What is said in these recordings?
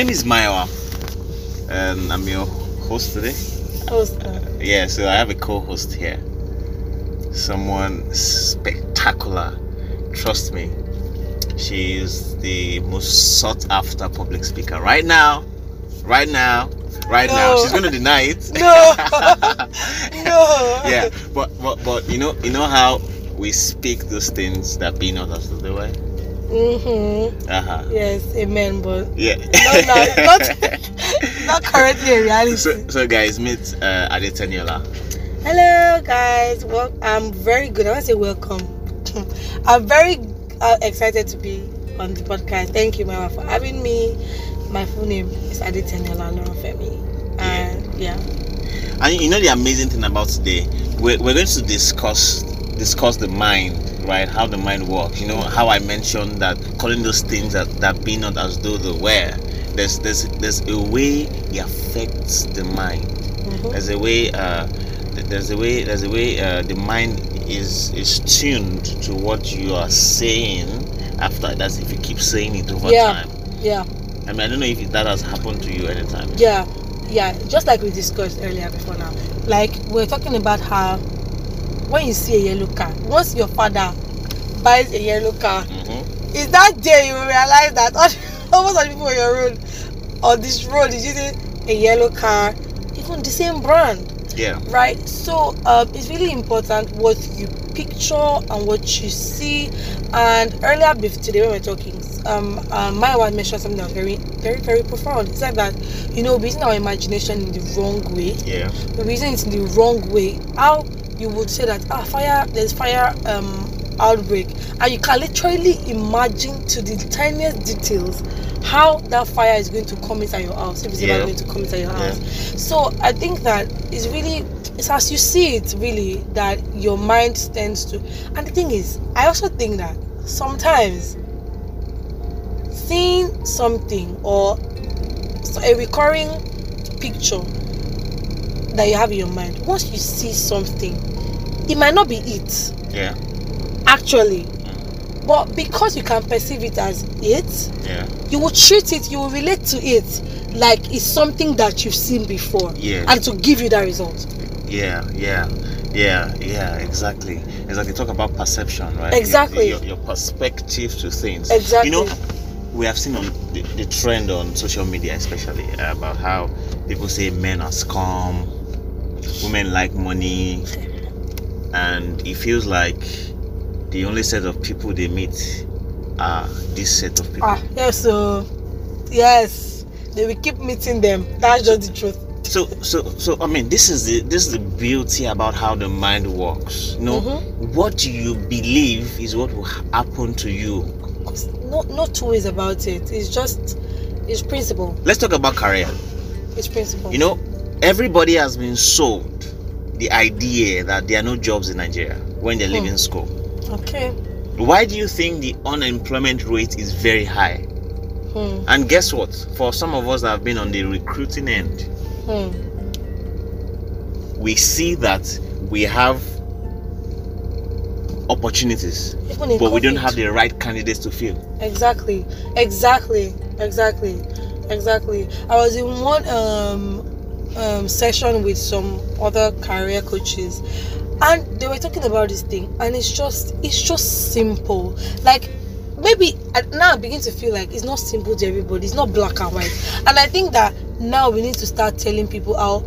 name is Maiwa, and I'm your host today. Host, uh, Yeah, so I have a co-host here. Someone spectacular. Trust me. She is the most sought after public speaker right now. Right now. Right now. She's gonna deny it. No. no. yeah, but but but you know you know how we speak those things that be not as though they were. Mm-hmm. Uh-huh. Yes, amen. But Yeah. no, no, not not currently a reality. so so guys meet uh Adeteniola. Hello, guys. Well, I'm very good. I want to say welcome. I'm very uh, excited to be on the podcast. Thank you, Mama, for having me. My full name is Adeteniola Lorofemi. And yeah. And you know the amazing thing about today, we're, we're going to discuss discuss the mind, right? How the mind works. You know how I mentioned that calling those things that that be not as though they were. There's there's there's a way it affects the mind. Mhm. There's a way uh, there's a way there's a way uh, the mind is is tuned to what you are saying after that's if you keep saying it over Yeah. time. Yeah. I mean I don't know if that has happened to you anytime. Yeah. Yeah. Just like we discussed earlier before now. Like we're talking about how when you see a yellow car, once your father buys a yellow car, hmm is that day you realize that all, almost all the people on your road on this road is using a yellow car, even the same brand, Yeah. right? So um, it's really important what you picture and what you see. And earlier today when we were talking, um, um, my wife mentioned something that was very, very, very profound. It said that you know we're using our imagination in the wrong way Yeah. we're using it in the wrong way. How you would say that ah fire there's fire um outbreak and you can literally imagine to the tiniest details how that fire is going to come inside your house if it's Yeah. ever going to come inside your Yeah. house. So I think that it's really it's as you see it really that your mind tends to and the thing is I also think that sometimes seeing something or a recurring picture that you have in your mind once you see something it might not be it Yeah. actually mm. but because you can perceive it as it Yeah. you will treat it you will relate to it like it's something that you've seen before Yeah. and to give you that result Yeah, yeah, yeah, yeah, exactly. Exactly. Talk about perception, right? Exactly. Your, your, your perspective to things. Exactly. You know, we have seen on the, the trend on social media, especially about how people say men are scum, women like money, and it feels like the only set of people they meet are this set of people. ah yes so yes they will keep meeting them that's just the truth So, so, so, I mean, this is the this is the beauty about how the mind works. You know, Mhm. what you believe is what will happen to you. no no two ways about it it's just it's principle Let's talk about career. it's principle You know, everybody has been sold the idea that there are no jobs in Nigeria when they're leaving school. okay Why do you think the unemployment rate is very high? hmm. And guess what? For some of us that have been on the recruiting end, Hmm. we see that we have opportunities, but we don't have the right candidates to fill. exactly exactly exactly exactly i was in one um um session with some other career coaches and they were talking about this thing and it's just it's just simple like maybe now i begin to feel like it's not simple to everybody it's not black and white and i think that now we need to start telling people how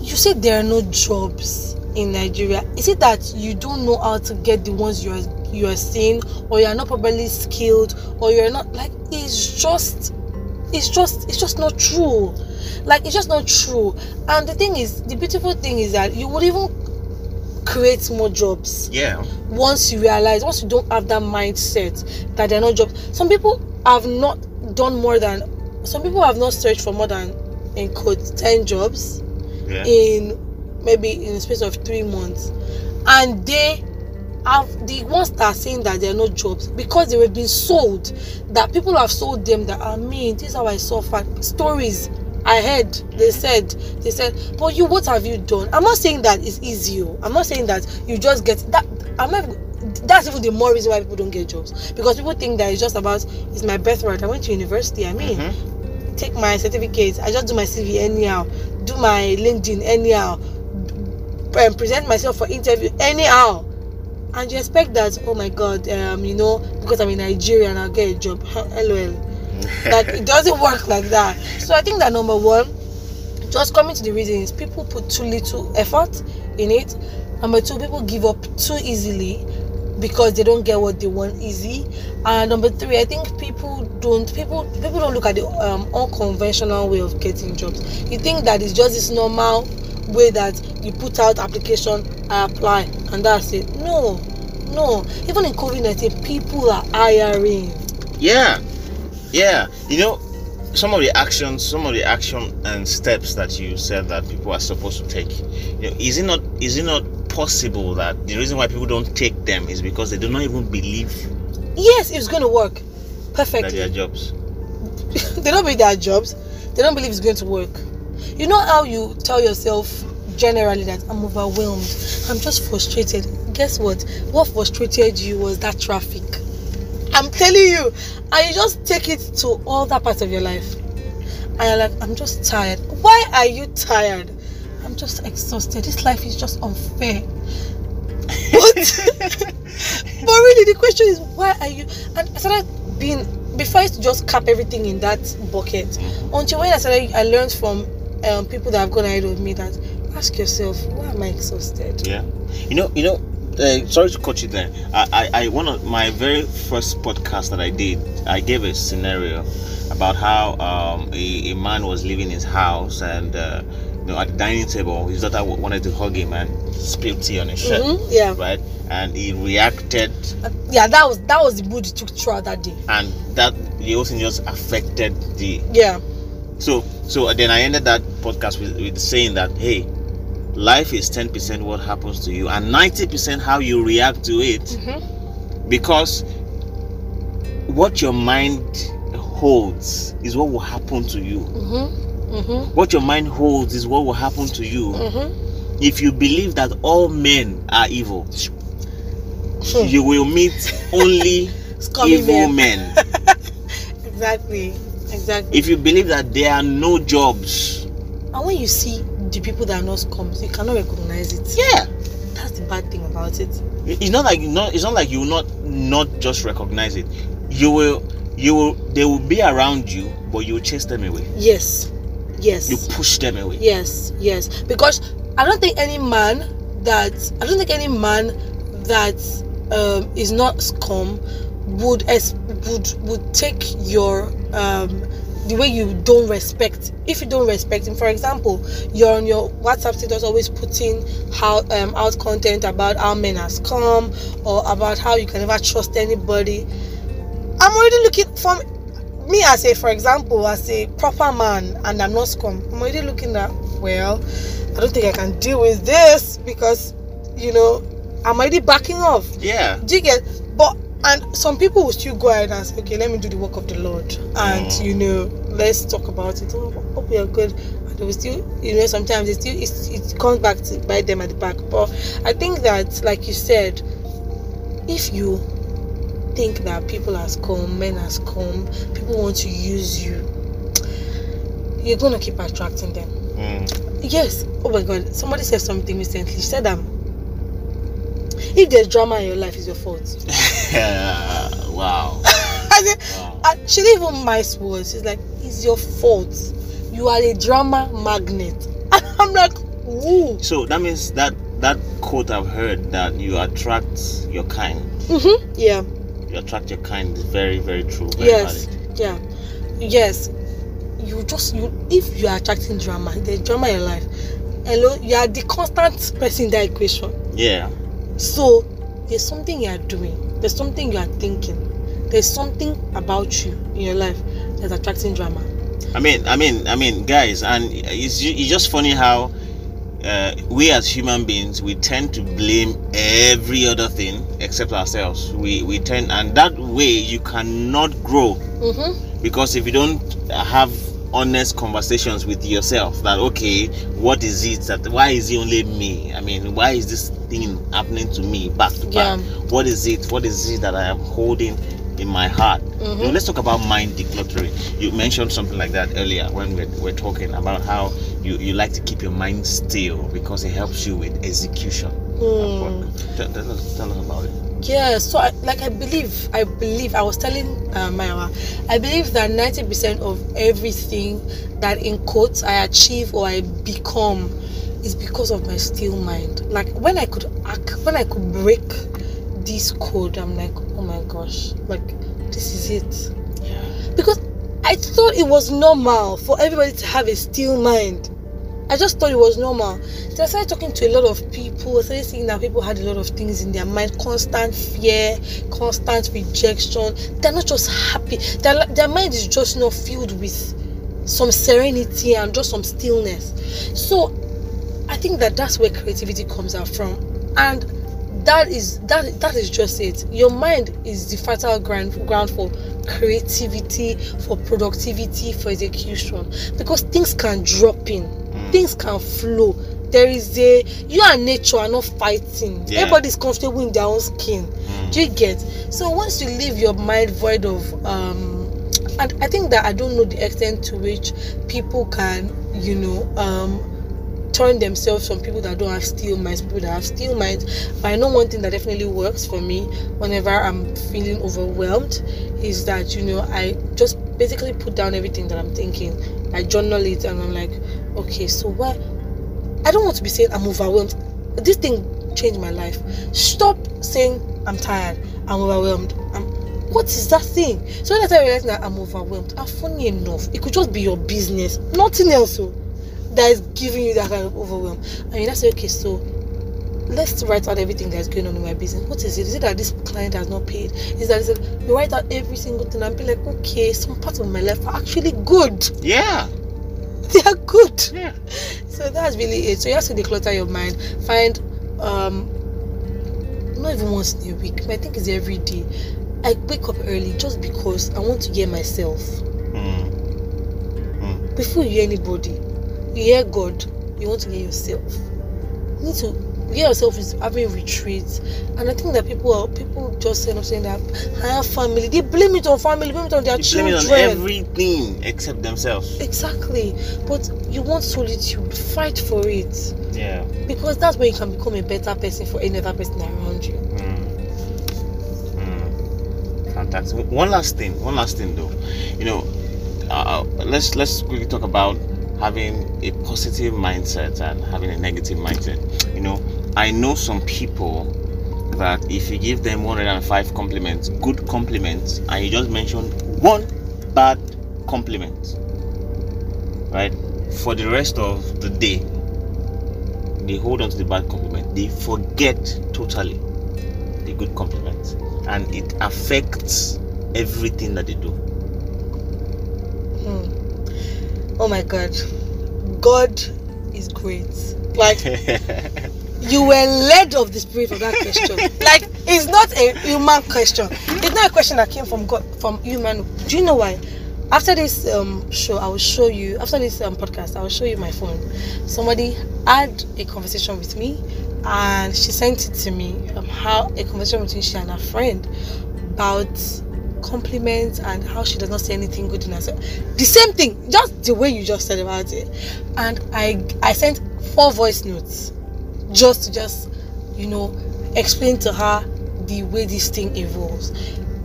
you say there are no jobs in Nigeria. Is it that you don't know how to get the ones you are you are seeing, or you are not properly skilled, or you're not like it's just it's just it's just not true. Like it's just not true. And the thing is, the beautiful thing is that you would even create more jobs Yeah. once you realize once you don't have that mindset that there are no jobs some people have not done more than some people have not searched for more than in code 10 jobs Yeah. in maybe in the space of three months and they have the ones that are saying that there are no jobs because they were being sold that people have sold them that ah, i mean this is how i suffered stories i heard they said they said but you what have you done? I'm not saying that it's easy oh. i'm not saying that you just get that i'm not that's even the more reason why people don't get jobs. Because people think that it's just about it's my birthright. I went to university i mean Mhm. take my certificate i just do my cv anyhow do my linkedin anyhow um, present myself for interview anyhow. And you expect that oh my god um you know because i'm in nigeria and i'll get a job. Lol like it doesn't work like that. So i think that number one just coming to the reasons people put too little effort in it. Number two people give up too easily because they don't get what they want easy. And number three i think people don't people people don't look at the um, unconventional way of getting jobs. You think that it's just this normal way that you put out application i apply and that's it. No no. Even in covid-19 people are hiring. Yeah, yeah. You know, some of the actions, some of the action and steps that you said that people are supposed to take. You know, is it not? Is it not possible that the reason why people don't take them is because they do not even believe yes it's going to work that perfectly they jobs? they don't believe their jobs they don't believe it's going to work you know how you tell yourself generally that i'm overwhelmed i'm just frustrated guess what what frustrated you was that traffic i'm telling you and you just take it to all that part of your life. And you're like i'm just tired. Why are you tired? I'm just exhausted. This life is just unfair. But but really the question is why are you and i started being before i used to just cap everything in that bucket until when i started i learned from um, people that have gone ahead of me that ask yourself why am i exhausted? Yeah. You know, you know. Uh, sorry to cut you there. I, I, I one of my very first podcast that I did, I gave a scenario about how um, a, a man was leaving his house and uh, you know at the dining table, his daughter wanted to hug him and spilled tea on his shirt, Mhm, yeah right? And he reacted, Uh, yeah that was that was the mood he took throughout that day and that the whole thing just affected the yeah So so then I ended that podcast with, with saying that hey, life is ten percent what happens to you and ninety percent how you react to it Mhm. because what your mind holds is what will happen to you. mm-hmm mm-hmm What your mind holds is what will happen to you. mm-hmm If you believe that all men are evil, Hmm. you will meet only evil men. men. exactly exactly If you believe that there are no jobs, and when you see the people that are not scums you cannot recognize it. Yeah. that's the bad thing about it. It's not like not it's not like you will not not just recognize it. You will you will they will be around you but you will chase them away. Yes. Yes. You push them away. Yes. Yes. Because i don't think any man that i don't think any man that um, is not scum would would would take your um the way you don't respect if you don't respect him for example you're on your whatsapp status always putting how um out content about how men has come or about how you can never trust anybody. I'm already looking from me as a for example as a proper man and i'm not scum. I'm already looking at well i don't think i can deal with this because you know i'm already backing off. Yeah. Do you get but and some people will still go ahead and say okay let me do the work of the lord. And Mm. you know let's talk about it. Oh, hope we are good. And they will still you know sometimes it still it's, it comes back to bite them at the back. But i think that like you said if you think that people has come men has come people want to use you you're gonna keep attracting them. Mm. yes. Oh my god. Somebody said something recently. She said um if there's drama in your life it's your fault. Wow. I said, wow. she didn't even mince words. She's like, it's your fault. You are a drama magnet. I'm like, ooh. so that means that that quote i've heard that you attract your kind Mm-hmm. Yeah. you attract your kind is very very true very Yes. valid. Yeah. Yes. You just you if you are attracting drama, there's drama in your life. Hello, you are the constant person in that equation. yeah So there's something you are doing. There's something you are thinking. There's something about you in your life that's attracting drama. I mean, I mean, I mean, guys, and it's, it's just funny how uh, we as human beings we tend to blame every other thing except ourselves. We we tend, and that way you cannot grow Mm-hmm. because if you don't have honest conversations with yourself, that okay, what is it that why is it only me? I mean, why is this thing happening to me back to back? Yeah. What is it? What is it that I am holding in my heart. You know, Mhm. let's talk about mind decluttering. You mentioned something like that earlier when we're, we're talking about how you, you like to keep your mind still because it helps you with execution Mm. Tell, tell us, tell us about it. Yeah, so I, like I believe, I believe, I was telling uh, Maya, I believe that 90% of everything that in quotes I achieve or I become is because of my still mind. Like when I could act, when I could break this code, I'm like, gosh, like this is it. Yeah. Because I thought it was normal for everybody to have a still mind. I just thought it was normal. So I started talking to a lot of people. I started seeing that people had a lot of things in their mind constant fear, constant rejection. They're not just happy, their, their mind is just not filled with some serenity and just some stillness. So I think that that's where creativity comes out from. And that is that that is just it. Your mind is the fertile ground ground for creativity for productivity for execution. Because things can drop in. Mm. things can flow. There is a you and nature are not fighting. Yeah. everybody's comfortable in their own skin. Mm. do you get? So once you leave your mind void of um and i think that i don't know the extent to which people can you know um turn themselves from people that don't have steel minds people that have steel minds. But i know one thing that definitely works for me whenever i'm feeling overwhelmed is that you know i just basically put down everything that i'm thinking. I journal it and i'm like okay so what? I don't want to be saying i'm overwhelmed. This thing changed my life. Stop saying i'm tired i'm overwhelmed. I'm what is that thing? So when i realizing that i'm overwhelmed and funny enough. It could just be your business. Nothing else oh, that is giving you that kind of overwhelm. And you just say okay so let's write out everything that's going on in my business. What is it? Is it that this client has not paid? Is that is you write out every single thing and be like okay some parts of my life are actually good. Yeah. they are good. Yeah. so that's really it. So you have to declutter your mind. Find um not even once in a week but i think it's every day. I wake up early just because i want to hear myself. Mm. Mm. before you hear anybody you hear god you want to hear yourself you need to hear yourself is having retreats and i think that people are people just end up saying that i have family they blame it on family blame it on their blame children it on everything except themselves. exactly but you want solitude fight for it Yeah. because that's when you can become a better person for any other person around you Mm. Mm. Fantastic. One last thing. One last thing, though. You know, uh, let's let's quickly talk about having a positive mindset and having a negative mindset. You know, I know some people that if you give them 105 compliments, good compliments, and you just mention one bad compliment, right? For the rest of the day, they hold on to the bad compliment. They forget totally the good compliment, and it affects everything that they do. Hmm. Oh my god. God is great. Like you were led of the spirit of that question. Like it's not a human question. It's not a question that came from god from human. Do you know why? After this um show i will show you after this um, podcast i will show you my phone. Somebody had a conversation with me and she sent it to me um, how a conversation between she and her friend about compliments and how she does not say anything good in herself the same thing just the way you just said about it. And i i sent four voice notes just to just you know explain to her the way this thing evolves.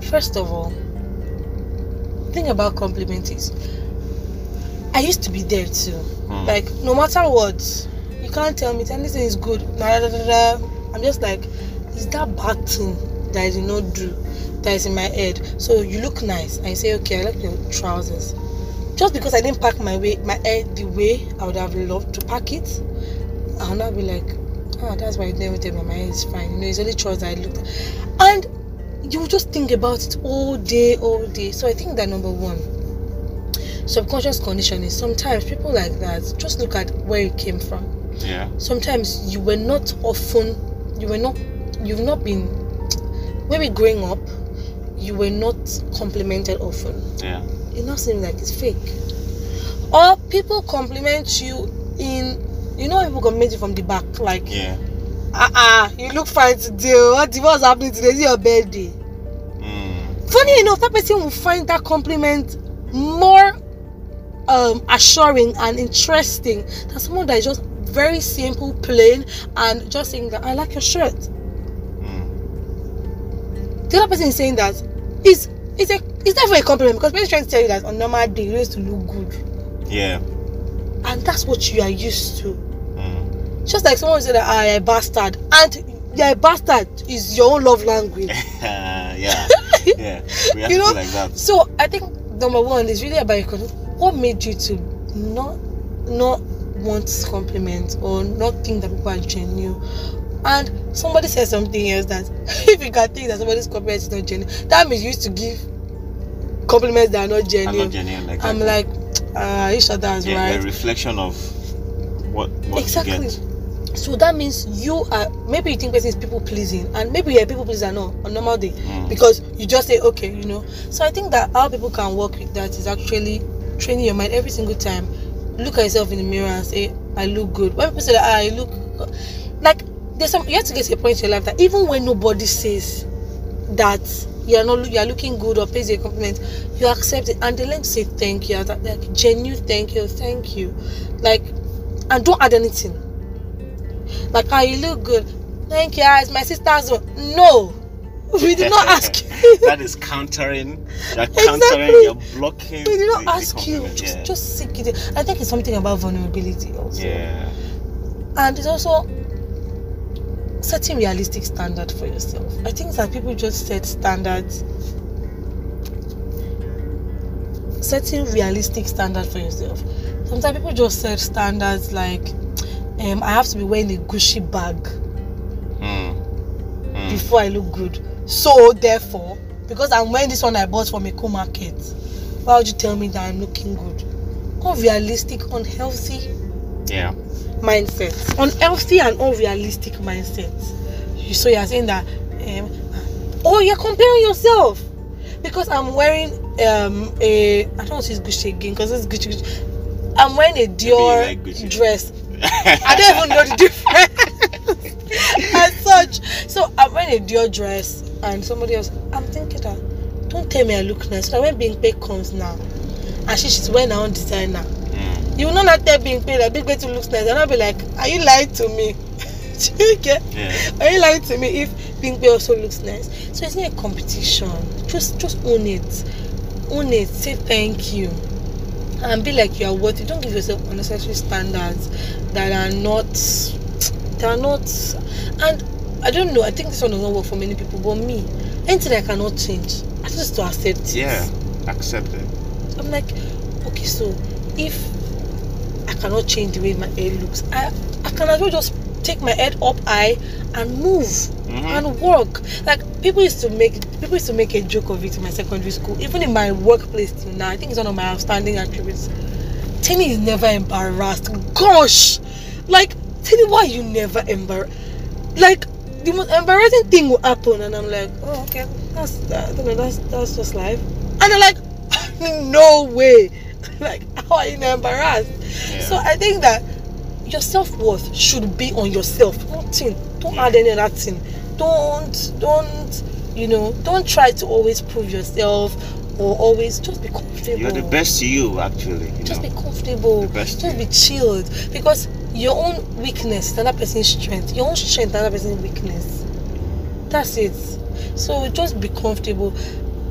First of all the thing about compliments is i used to be there too. Mm. like no matter what you can't tell me anything is good i'm just like is that bad thing that i did not do that is in my head. So you look nice I say okay i like your trousers. Just because i didn't pack my way my hair the way i would have loved to pack it i'll not be like oh that's why i never tell my hair is fine. You know it's only trousers i looked and you just think about it all day all day. So i think that number one subconscious conditioning sometimes people like that just look at where you came from. Yeah. sometimes you were not often you were not you've not been maybe growing up you were not complimented often Yeah. it now seems like it's fake or people compliment you in you know people compliment you from the back like Yeah. ah ah you look fine today oh, what what's happening today is your birthday Mm. funny enough that person will find that compliment more um assuring and interesting than someone that is just very simple plain and just saying that i like your shirt. The other person is saying that is it's a it's never a compliment because is trying to tell you that on normal day you used to look good Yeah. and that's what you are used to Mm. just like someone said that ah, you're a bastard and a bastard is your own love language yeah. Yeah. You know, like that. So I think number one is really about your what made you to not not want compliments or not think that people are genuine. And somebody said something else that if you can think that somebody's compliment is not genuine, that means you used to give compliments that are not genuine. not genuine. Exactly. I'm like, uh, you sure that's yeah, a reflection of what what Exactly. you get. So that means you are maybe you think person is people pleasing, and maybe you're people pleaser no on normal day Mm. because you just say okay, you know. So I think that how people can work with that is actually training your mind every single time. Look at yourself in the mirror and say, I look good. When people say that ah, I look good," like there's some you have to get to a point in your life that even when nobody says that you are not you are looking good or pays you a compliment, you accept it and they learn to say thank you, that like genuine thank you, thank you, like and don't add anything. Like, ah, you look good. Thank you. ah, It's my sister's one. No, we did not ask you. that is countering. You're Exactly. You're blocking. we did not the- the ask you. compliment, Just, yeah. just seek it. I think it's something about vulnerability also, Yeah. and it's also setting realistic standard for yourself. I think that people just set standards. Setting realistic standard for yourself. Sometimes people just set standards like, um, I have to be wearing a Gucci bag. Mm. Mm. before I look good. So therefore, because I'm wearing this one I bought from a co market, why would you tell me that I'm looking good? Unrealistic, unhealthy Yeah. mindset. Unhealthy and unrealistic mindset. You- So you're saying that, um, oh, you're comparing yourself because I'm wearing um a I don't want to use Gucci again because it's Gucci, Gucci. I'm wearing a Dior like Gucci. dress. I don't even know the difference as such. So I'm wearing a Dior dress and somebody else. I'm thinking that don't tell me I look nice. So that when being paid comes now, and she, she's wearing her own designer. You will not not being paid that big to looks nice. And I'll be like, are you lying to me? Get? Yeah. Are you lying to me if Pinkpe also looks nice? So it's not a competition. Just just own it. Own it. Say thank you. And be like you are worthy. Don't give yourself unnecessary standards that are not that are not and I don't know, I think this one does not work for many people, but me, anything I cannot change, I just to accept it. Yeah. Accept it. I'm like, okay, so if cannot change the way my hair looks, I I can as well just take my head up high and move Mhm. and work. Like people used to make people used to make a joke of it in my secondary school, even in my workplace till now. I think it's one of my outstanding attributes. Tini is never embarrassed. Gosh, like Tenny, why you never embarrassed? Like the most embarrassing thing will happen, and I'm like, oh okay, that's I know, that's that's just life. And they're like, no way. like how are you not embarrassed? Yeah. So I think that your self worth should be on yourself. Nothing. Don't add any other thing. Don't don't you know don't try to always prove yourself or always just be comfortable. You're the best to you, actually. You Just know. be comfortable. The best Just be chilled. Because your own weakness is another person's strength. Your own strength is another person's weakness. That's it. So just be comfortable.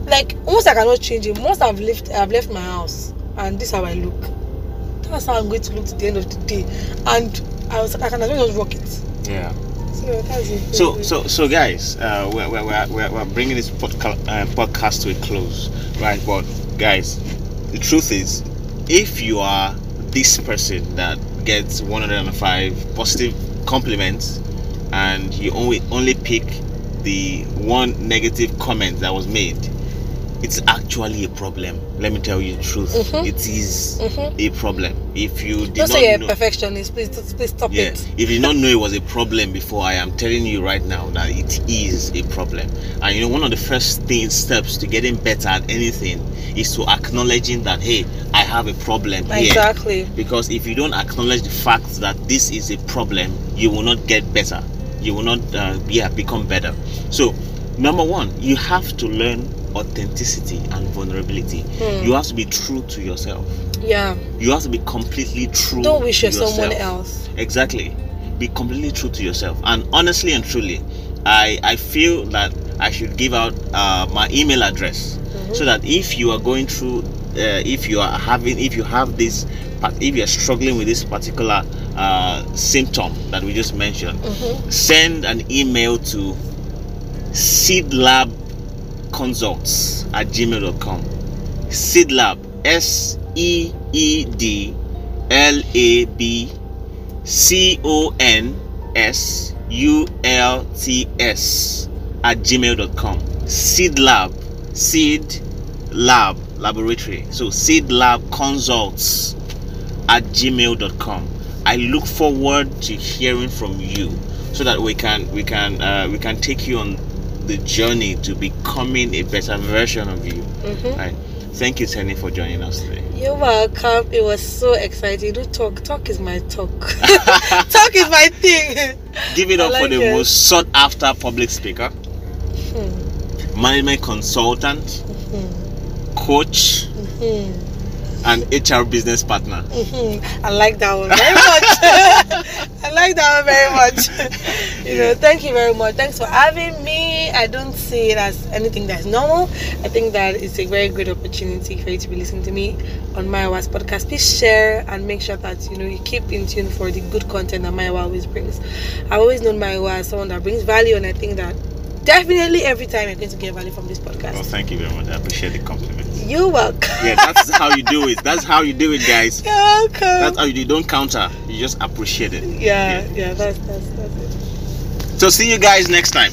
Like once I cannot change it, once I've left I've left my house and this is how I look. That's how I'm going to look to the end of the day. And I was I can as well just rock it. Yeah. So that's. So, so, so, guys, uh, we're, we're, we're, we're we're bringing this podca- uh, podcast to a close, right? But, guys, the truth is, if you are this person that gets 105 positive compliments and you only only pick the one negative comment that was made, it's actually a problem. Let me tell you the truth. Mhm. It is Mhm. a problem. If you did don't not say you're a perfectionist, please please stop yeah, it. if you don't know it was a problem before, I am telling you right now that it is a problem. And you know, one of the first things, steps to getting better at anything is to acknowledging that hey, I have a problem here. Exactly. Because if you don't acknowledge the fact that this is a problem, you will not get better. You will not, uh, yeah, become better. So, number one, you have to learn authenticity and vulnerability. Hmm. You have to be true to yourself. Yeah. You have to be completely true. Don't wish to you're someone else. Exactly. Be completely true to yourself. And honestly and truly, I I feel that I should give out uh, my email address Mhm. so that if you are going through, uh, if you are having, if you have this, part- if you are struggling with this particular uh, symptom that we just mentioned, Mhm. send an email to seedlabconsults at gmail.com. Seedlab, S E E D L A B C O N S U L T S at gmail.com. Seed Lab, Seed Lab Laboratory. So Seed Lab Consults at gmail.com. I look forward to hearing from you so that we can we can uh, we can take you on the journey to becoming a better version of you. Mhm. Right. Thank you, Tenny, for joining us today. You're welcome. It was so exciting. Do talk. Talk is my talk. talk is my thing. Give it I up for the it. most sought after public speaker, Hmm. management consultant, Hmm. coach, Hmm. and HR business partner. Mhm. I like that one very much. I like that one very much. you know, thank you very much. Thanks for having me. I don't see it as anything that's normal. I think that it's a very good opportunity for you to be listening to me on Maiwa's podcast. Please share and make sure that you know you keep in tune for the good content that Maiwa always brings. I've always known Maiwa as someone that brings value, and I think that definitely every time you're going to get value from this podcast. Well, thank you very much. I appreciate the compliment. You're welcome. Yeah, that's how you do it. That's how you do it, guys. You're welcome. That's how you do. it. Don't counter. You just appreciate it. yeah, yeah, that's that's that's it. So see you guys next time.